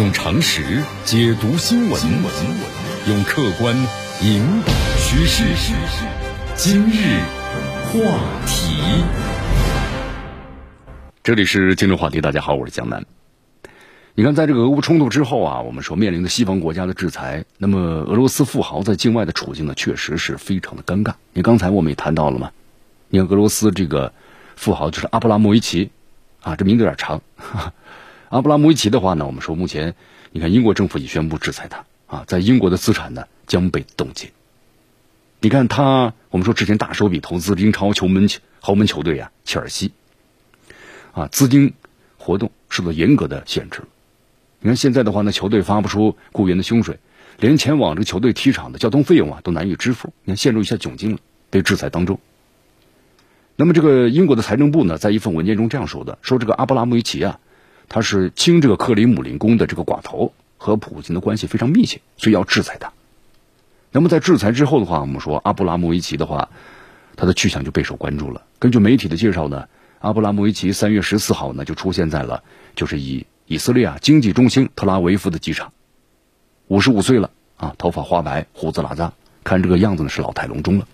用常识解读新闻，用客观引导趋势。今日话题，这里是今日话题。大家好，我是江南。你看，在这个俄乌冲突之后啊，我们说面临的西方国家的制裁，那么俄罗斯富豪在境外的处境呢，确实是非常的尴尬。你刚才我们也谈到了嘛，你看俄罗斯这个富豪就是阿布拉莫维奇啊，这名字有点长。阿布拉莫维奇的话呢，我们说目前，你看英国政府已宣布制裁他啊，在英国的资产呢将被冻结。你看他，我们说之前大手笔投资英超球门豪门球队啊，切尔西，啊，资金活动受到严格的限制。你看现在的话呢，球队发不出雇员的薪水，连前往这个球队踢场的交通费用啊都难以支付，你看陷入一下窘境了，被制裁当中。那么这个英国的财政部呢，在一份文件中这样说的：说这个阿布拉莫维奇啊。他是亲这个克里姆林宫的这个寡头，和普京的关系非常密切，所以要制裁他。那么在制裁之后的话，我们说阿布拉莫维奇的话，他的去向就备受关注了。根据媒体的介绍呢，阿布拉莫维奇三月十四号呢就出现在了就是以以色列啊经济中心特拉维夫的机场，五十五岁了啊，头发花白，胡子拉碴，看这个样子呢是老态龙钟了。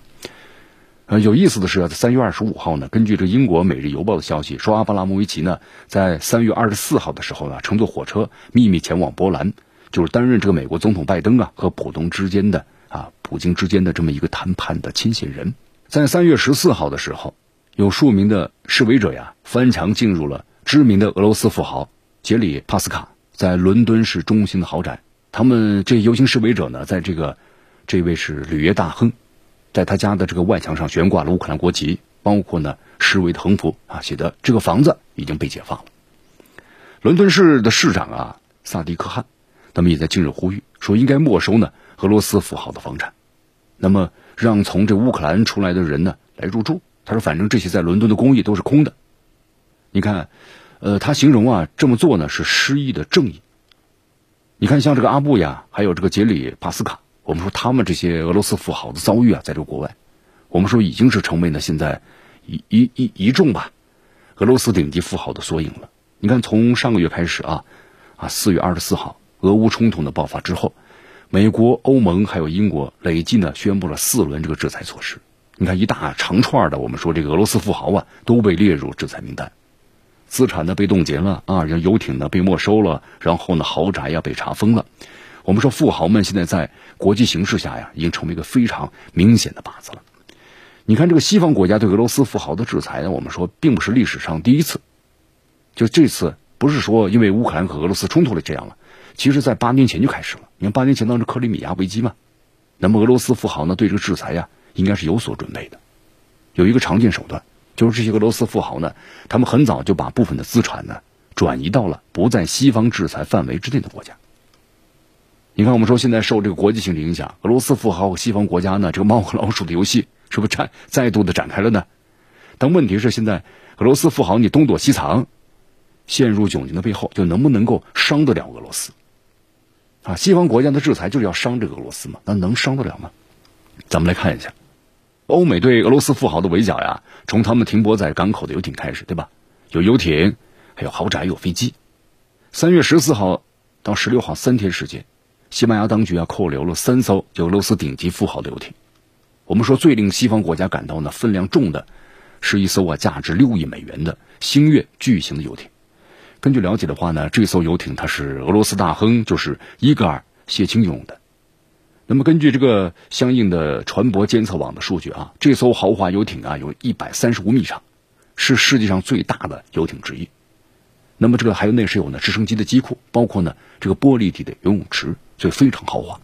呃，有意思的是，在三月二十五号呢，根据这英国《每日邮报》的消息说，阿布拉莫维奇呢，在三月二十四号的时候呢，乘坐火车秘密前往波兰，就是担任这个美国总统拜登啊和普东之间的啊普京之间的这么一个谈判的亲信人。在三月十四号的时候，有数名的示威者呀翻墙进入了知名的俄罗斯富豪杰里帕斯卡在伦敦市中心的豪宅。他们这游行示威者呢，在这个这位是履约大亨。在他家的这个外墙上悬挂了乌克兰国旗，包括呢示威的横幅啊，写的这个房子已经被解放了。伦敦市的市长啊萨迪克汗，他们也在近日呼吁说，应该没收呢俄罗斯富豪的房产，那么让从这乌克兰出来的人呢来入住。他说，反正这些在伦敦的公寓都是空的。你看，呃，他形容啊这么做呢是失意的正义。你看，像这个阿布呀，还有这个杰里帕斯卡。我们说他们这些俄罗斯富豪的遭遇啊，在这个国外，我们说已经是成为了现在一一一一众吧，俄罗斯顶级富豪的缩影了。你看，从上个月开始啊，啊四月二十四号，俄乌冲突的爆发之后，美国、欧盟还有英国累计呢宣布了四轮这个制裁措施。你看一大长串的，我们说这个俄罗斯富豪啊都被列入制裁名单，资产呢被冻结了啊，像游艇呢被没收了，然后呢豪宅呀被查封了。我们说富豪们现在在国际形势下呀，已经成为一个非常明显的靶子了。你看这个西方国家对俄罗斯富豪的制裁呢，我们说并不是历史上第一次。就这次不是说因为乌克兰和俄罗斯冲突了这样了，其实在八年前就开始了。你看八年前当时克里米亚危机嘛，那么俄罗斯富豪呢对这个制裁呀，应该是有所准备的。有一个常见手段，就是这些俄罗斯富豪呢，他们很早就把部分的资产呢转移到了不在西方制裁范围之内的国家。你看，我们说现在受这个国际性的影响，俄罗斯富豪和西方国家呢，这个猫和老鼠的游戏是不是展再度的展开了呢？但问题是，现在俄罗斯富豪你东躲西藏，陷入窘境的背后，就能不能够伤得了俄罗斯？啊，西方国家的制裁就是要伤这个俄罗斯嘛？那能伤得了吗？咱们来看一下，欧美对俄罗斯富豪的围剿呀，从他们停泊在港口的游艇开始，对吧？有游艇，还有豪宅，有飞机。三月十四号到十六号三天时间。西班牙当局啊扣留了三艘俄罗斯顶级富豪的游艇。我们说最令西方国家感到呢分量重的，是一艘啊价值六亿美元的星月巨型的游艇。根据了解的话呢，这艘游艇它是俄罗斯大亨就是伊戈尔谢钦用的。那么根据这个相应的船舶监测网的数据啊，这艘豪华游艇啊有一百三十五米长，是世界上最大的游艇之一。那么这个还有内饰有呢直升机的机库，包括呢这个玻璃体的游泳池。所以非常豪华。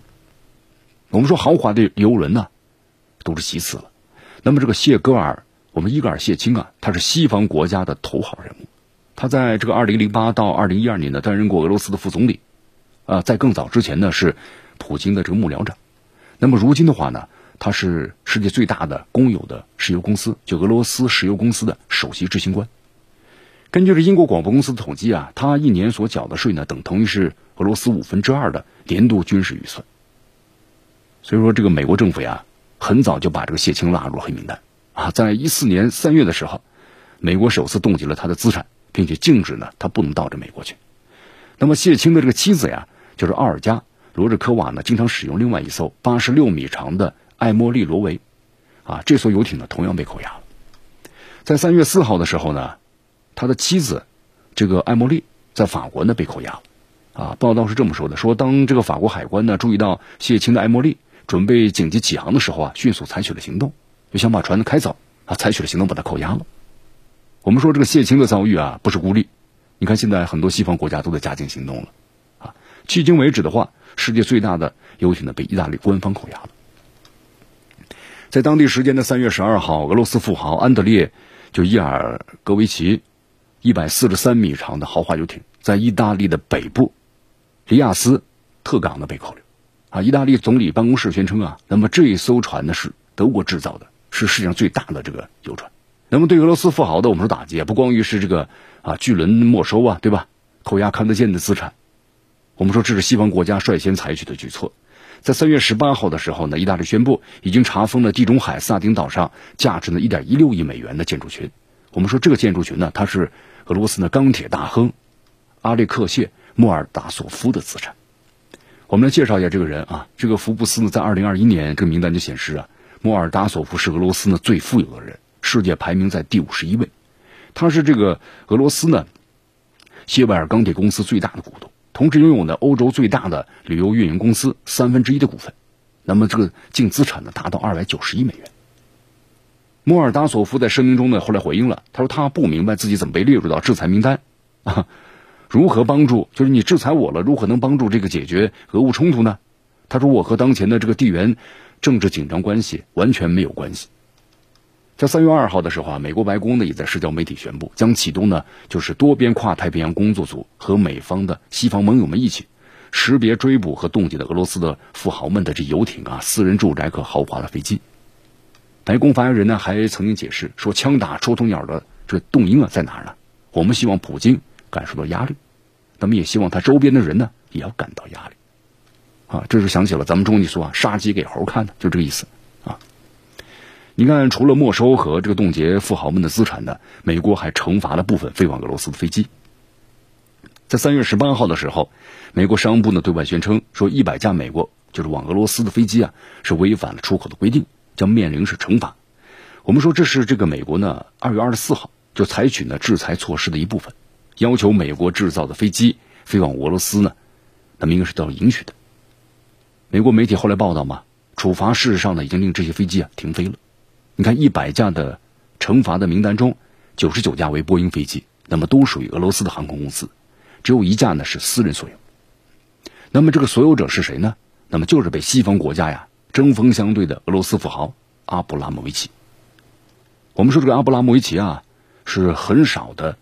我们说豪华的游轮呢，都是其次了。那么这个谢戈尔，我们伊戈尔谢钦啊，他是西方国家的头号人物。他在这个二零零八到二零一二年呢，担任过俄罗斯的副总理。啊，在更早之前呢，是普京的这个幕僚长。那么如今的话呢，他是世界最大的公有的石油公司，就俄罗斯石油公司的首席执行官。根据这英国广播公司的统计啊，他一年所缴的税呢，等同于是俄罗斯五分之二的。年度军事预算，所以说这个美国政府呀，很早就把这个谢钦纳入黑名单啊。在一四年三月的时候，美国首次冻结了他的资产，并且禁止呢他不能到这美国去。那么谢钦的这个妻子呀，就是奥尔加罗日科瓦呢，经常使用另外一艘八十六米长的艾莫利罗维，啊，这艘游艇呢同样被扣押了。在三月四号的时候呢，他的妻子这个艾莫利在法国呢被扣押了。啊，报道是这么说的：说当这个法国海关呢注意到谢钦的艾莫利准备紧急起航的时候啊，迅速采取了行动，就想把船开走啊，采取了行动把他扣押了。我们说这个谢青的遭遇啊，不是孤立。你看现在很多西方国家都在加紧行动了，啊，迄今为止的话，世界最大的游艇呢被意大利官方扣押了。在当地时间的三月十二号，俄罗斯富豪安德烈就伊尔戈维奇一百四十三米长的豪华游艇，在意大利的北部。里亚斯特港呢被扣留，啊，意大利总理办公室宣称啊，那么这一艘船呢是德国制造的，是世界上最大的这个游船。那么对俄罗斯富豪的我们说打击，不光于是这个啊巨轮没收啊，对吧？扣押看得见的资产，我们说这是西方国家率先采取的举措。在三月十八号的时候呢，意大利宣布已经查封了地中海萨丁岛上价值呢一点一六亿美元的建筑群。我们说这个建筑群呢，它是俄罗斯的钢铁大亨阿列克谢。莫尔达索夫的资产，我们来介绍一下这个人啊。这个福布斯呢，在二零二一年这个名单就显示啊，莫尔达索夫是俄罗斯呢最富有的人，世界排名在第五十一位。他是这个俄罗斯呢谢维尔钢铁公司最大的股东，同时拥有呢欧洲最大的旅游运营公司三分之一的股份。那么这个净资产呢达到二百九十亿美元。莫尔达索夫在声明中呢后来回应了，他说他不明白自己怎么被列入到制裁名单啊。如何帮助？就是你制裁我了，如何能帮助这个解决俄乌冲突呢？他说：“我和当前的这个地缘政治紧张关系完全没有关系。”在三月二号的时候啊，美国白宫呢也在社交媒体宣布，将启动呢就是多边跨太平洋工作组和美方的西方盟友们一起识别、追捕和冻结的俄罗斯的富豪们的这游艇啊、私人住宅和豪华的飞机。白宫发言人呢还曾经解释说：“枪打出头鸟的这动因啊在哪儿呢？我们希望普京。”感受到压力，那么也希望他周边的人呢也要感到压力，啊，这就想起了咱们中医说啊，杀鸡给猴看的，就这个意思啊。你看，除了没收和这个冻结富豪们的资产呢，美国还惩罚了部分飞往俄罗斯的飞机。在三月十八号的时候，美国商务部呢对外宣称说，一百架美国就是往俄罗斯的飞机啊是违反了出口的规定，将面临是惩罚。我们说这是这个美国呢二月二十四号就采取呢制裁措施的一部分。要求美国制造的飞机飞往俄罗斯呢，那么应该是得到允许的。美国媒体后来报道嘛，处罚事实上呢已经令这些飞机啊停飞了。你看，一百架的惩罚的名单中，九十九架为波音飞机，那么都属于俄罗斯的航空公司，只有一架呢是私人所有。那么这个所有者是谁呢？那么就是被西方国家呀针锋相对的俄罗斯富豪阿布拉莫维奇。我们说这个阿布拉莫维奇啊，是很少的。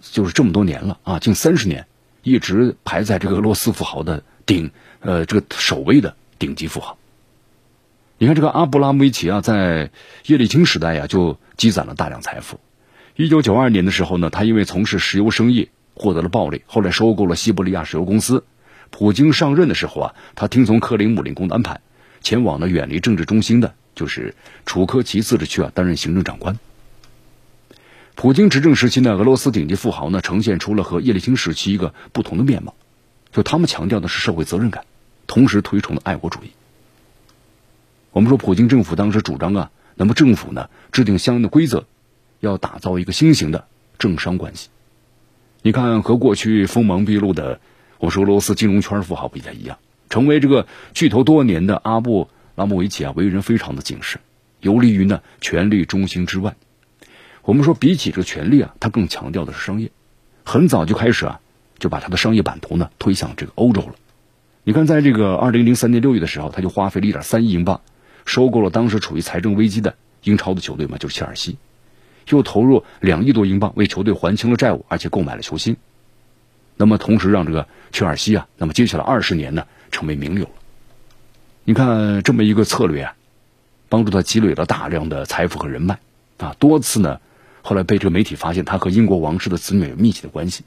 就是这么多年了啊，近三十年，一直排在这个俄罗斯富豪的顶，呃，这个首位的顶级富豪。你看这个阿布拉莫维奇啊，在叶利钦时代呀，就积攒了大量财富。一九九二年的时候呢，他因为从事石油生意获得了暴利，后来收购了西伯利亚石油公司。普京上任的时候啊，他听从克林姆林宫的安排，前往了远离政治中心的，就是楚科奇自治区啊，担任行政长官。普京执政时期呢，俄罗斯顶级富豪呢呈现出了和叶利钦时期一个不同的面貌，就他们强调的是社会责任感，同时推崇的爱国主义。我们说普京政府当时主张啊，那么政府呢制定相应的规则，要打造一个新型的政商关系。你看，和过去锋芒毕露的我说俄罗斯金融圈富豪不太一样，成为这个巨头多年的阿布拉莫维奇啊，为人非常的谨慎，游离于呢权力中心之外。我们说，比起这个权力啊，他更强调的是商业。很早就开始啊，就把他的商业版图呢推向这个欧洲了。你看，在这个二零零三年六月的时候，他就花费了一点三亿英镑，收购了当时处于财政危机的英超的球队嘛，就是切尔西，又投入两亿多英镑为球队还清了债务，而且购买了球星。那么同时让这个切尔西啊，那么接下来二十年呢，成为名流了。你看这么一个策略啊，帮助他积累了大量的财富和人脉啊，多次呢。后来被这个媒体发现，他和英国王室的子女有密切的关系。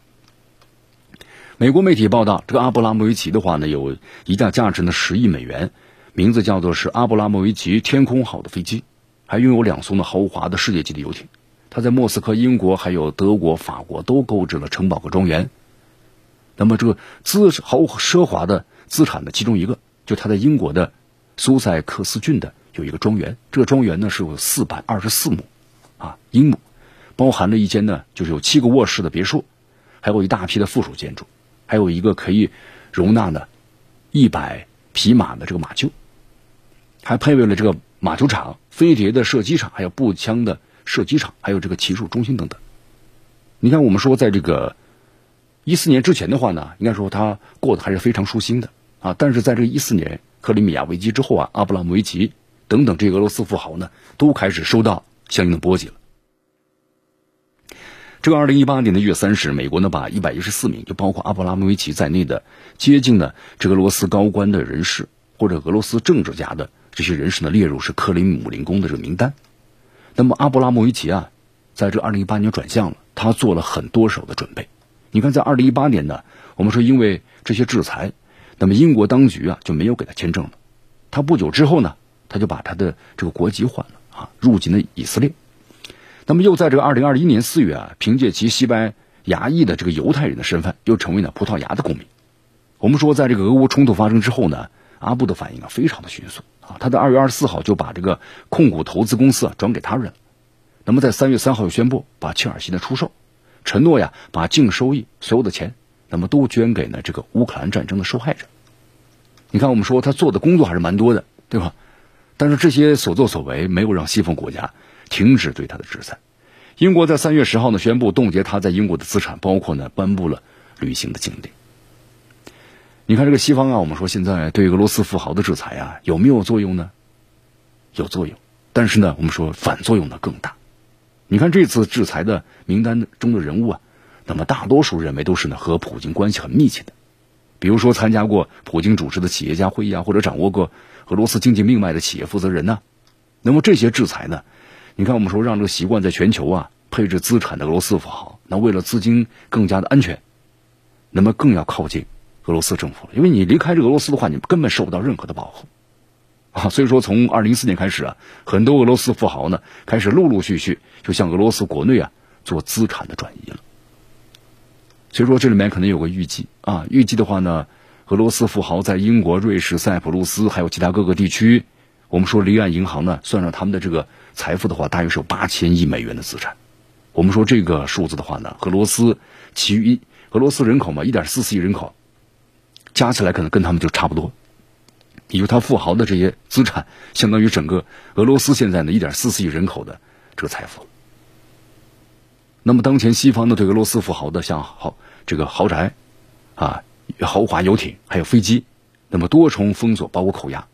美国媒体报道，这个阿布拉莫维奇的话呢，有一架价值呢十亿美元，名字叫做是阿布拉莫维奇天空号的飞机，还拥有两艘呢豪华的世界级的游艇。他在莫斯科、英国、还有德国、法国都购置了城堡和庄园。那么这个资豪奢华的资产的其中一个，就他在英国的苏塞克斯郡的有一个庄园，这个庄园呢是有四百二十四亩啊英亩，包含了一间呢就是有七个卧室的别墅，还有一大批的附属建筑，还有一个可以容纳呢一百匹马的这个马厩，还配备了这个马球场、飞碟的射击场，还有步枪的射击场，还有这个骑术中心等等。你看，我们说在这个一四年之前的话呢，应该说他过得还是非常舒心的啊。但是在这个一四年克里米亚危机之后啊，阿布拉莫维奇等等这个俄罗斯富豪呢，都开始受到相应的波及了。这个二零一八年的一月三十，美国呢把一百一十四名，就包括阿布拉莫维奇在内的接近的这个俄罗斯高官的人士或者俄罗斯政治家的这些人士呢列入是克里姆林宫的这个名单。那么阿布拉莫维奇啊，在这二零一八年转向了。他做了很多手的准备，你看，在二零一八年呢，我们说因为这些制裁，那么英国当局啊就没有给他签证了。他不久之后呢，他就把他的这个国籍换了啊，入籍了以色列。那么又在这个二零二一年四月啊，凭借其西班牙裔的这个犹太人的身份，又成为了葡萄牙的公民。我们说，在这个俄乌冲突发生之后呢，阿布的反应啊非常的迅速啊，他在二月二十四号就把这个控股投资公司啊转给他人。那么在三月三号又宣布把切尔西的出售，承诺呀把净收益所有的钱，那么都捐给呢这个乌克兰战争的受害者。你看我们说他做的工作还是蛮多的，对吧？但是这些所作所为没有让西方国家停止对他的制裁。英国在三月十号呢宣布冻结他在英国的资产，包括呢颁布了旅行的禁令。你看这个西方啊，我们说现在对俄罗斯富豪的制裁啊有没有作用呢？有作用，但是呢我们说反作用呢更大。你看这次制裁的名单中的人物啊，那么大多数认为都是呢和普京关系很密切的，比如说参加过普京主持的企业家会议啊，或者掌握过俄罗斯经济命脉的企业负责人呢。那么这些制裁呢，你看我们说让这个习惯在全球啊配置资产的俄罗斯富豪，那为了资金更加的安全，那么更要靠近俄罗斯政府了，因为你离开这俄罗斯的话，你根本受不到任何的保护。啊，所以说从二零一四年开始啊，很多俄罗斯富豪呢开始陆陆续续就向俄罗斯国内啊做资产的转移了。所以说这里面可能有个预计啊，预计的话呢，俄罗斯富豪在英国、瑞士、塞浦路斯还有其他各个地区，我们说离岸银行呢，算上他们的这个财富的话，大约是有八千亿美元的资产。我们说这个数字的话呢，俄罗斯其余俄罗斯人口嘛，一点四四亿人口，加起来可能跟他们就差不多。也就他富豪的这些资产，相当于整个俄罗斯现在呢一点四四亿人口的这个财富。那么当前西方呢对俄罗斯富豪的像豪这个豪宅啊、豪华游艇还有飞机，那么多重封锁包括扣押，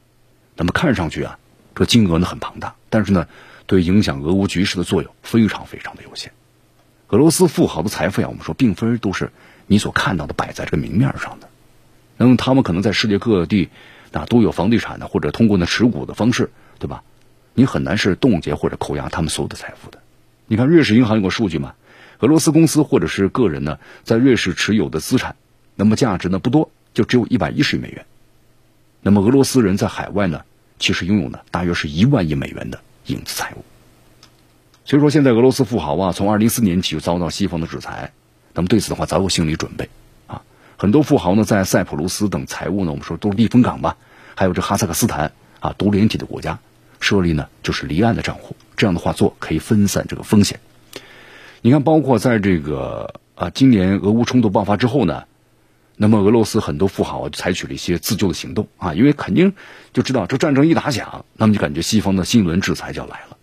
那么看上去啊这金额呢很庞大，但是呢对影响俄乌局势的作用非常非常的有限。俄罗斯富豪的财富呀，我们说并非都是你所看到的摆在这个明面上的，那么他们可能在世界各地。啊，都有房地产的，或者通过那持股的方式，对吧？你很难是冻结或者扣押他们所有的财富的。你看瑞士银行有个数据嘛，俄罗斯公司或者是个人呢，在瑞士持有的资产，那么价值呢不多，就只有一百一十亿美元。那么俄罗斯人在海外呢，其实拥有呢大约是一万亿美元的影子财物。所以说，现在俄罗斯富豪啊，从二零一四年起就遭到西方的制裁，那么对此的话早有心理准备啊。很多富豪呢，在塞浦路斯等财务呢，我们说都是避风港吧，还有这哈萨克斯坦啊，独联体的国家设立呢，就是离岸的账户。这样的话做可以分散这个风险。你看，包括在这个啊，今年俄乌冲突爆发之后呢，那么俄罗斯很多富豪采取了一些自救的行动啊，因为肯定就知道这战争一打响，那么就感觉西方的新一轮制裁就要来了。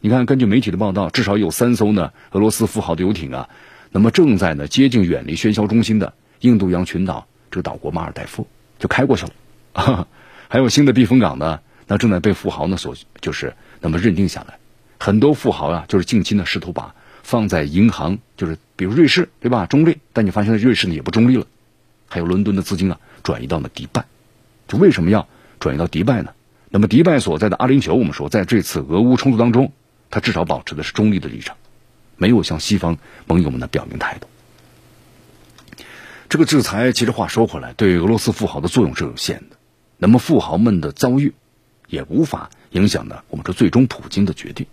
你看，根据媒体的报道，至少有三艘呢俄罗斯富豪的游艇啊，那么正在呢接近远离喧嚣中心的。印度洋群岛这个岛国马尔代夫就开过去了，还有新的避风港呢，那正在被富豪呢所就是那么认定下来。很多富豪啊，就是近期呢试图把放在银行，就是比如瑞士对吧，中立，但你发现瑞士呢也不中立了。还有伦敦的资金啊转移到了迪拜，就为什么要转移到迪拜呢？那么迪拜所在的阿联酋，我们说在这次俄乌冲突当中，它至少保持的是中立的立场，没有向西方盟友们呢表明态度。这个制裁其实话说回来，对俄罗斯富豪的作用是有限的。那么富豪们的遭遇，也无法影响呢我们这最终普京的决定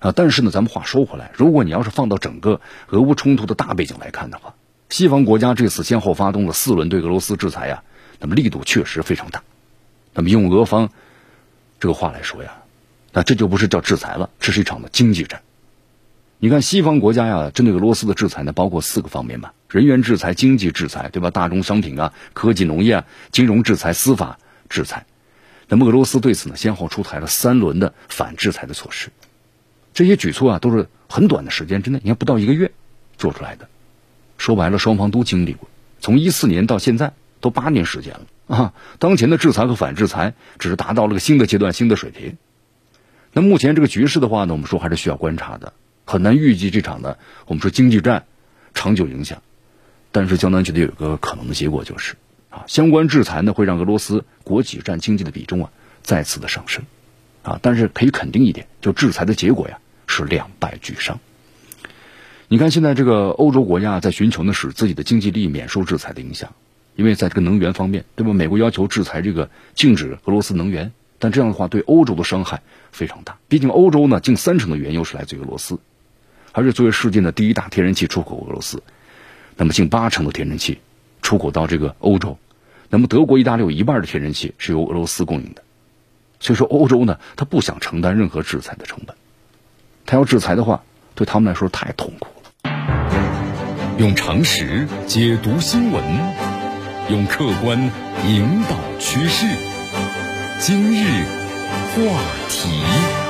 啊。但是呢，咱们话说回来，如果你要是放到整个俄乌冲突的大背景来看的话，西方国家这次先后发动了四轮对俄罗斯制裁呀，那么力度确实非常大。那么用俄方这个话来说呀，那这就不是叫制裁了，这是一场的经济战。你看西方国家呀，针对俄罗斯的制裁呢，包括四个方面嘛：人员制裁、经济制裁，对吧？大宗商品啊、科技、农业、啊、金融制裁、司法制裁。那么俄罗斯对此呢，先后出台了三轮的反制裁的措施。这些举措啊，都是很短的时间之内，你看不到一个月做出来的。说白了，双方都经历过，从一四年到现在都八年时间了啊。当前的制裁和反制裁只是达到了个新的阶段、新的水平。那目前这个局势的话呢，我们说还是需要观察的，很难预计这场呢，我们说经济战长久影响。但是江南觉得有一个可能的结果就是，啊，相关制裁呢会让俄罗斯国企占经济的比重啊再次的上升，啊，但是可以肯定一点，就制裁的结果呀是两败俱伤。你看，现在这个欧洲国家在寻求呢，使自己的经济利益免受制裁的影响，因为在这个能源方面，对吧？美国要求制裁这个禁止俄罗斯能源，但这样的话对欧洲的伤害非常大。毕竟欧洲呢，近三成的原油是来自于俄罗斯，而且作为世界的第一大天然气出口俄罗斯，那么近八成的天然气出口到这个欧洲，那么德国、意大利有一半的天然气是由俄罗斯供应的，所以说欧洲呢，他不想承担任何制裁的成本，他要制裁的话，对他们来说太痛苦。用常识解读新闻，用客观引导趋势。今日话题。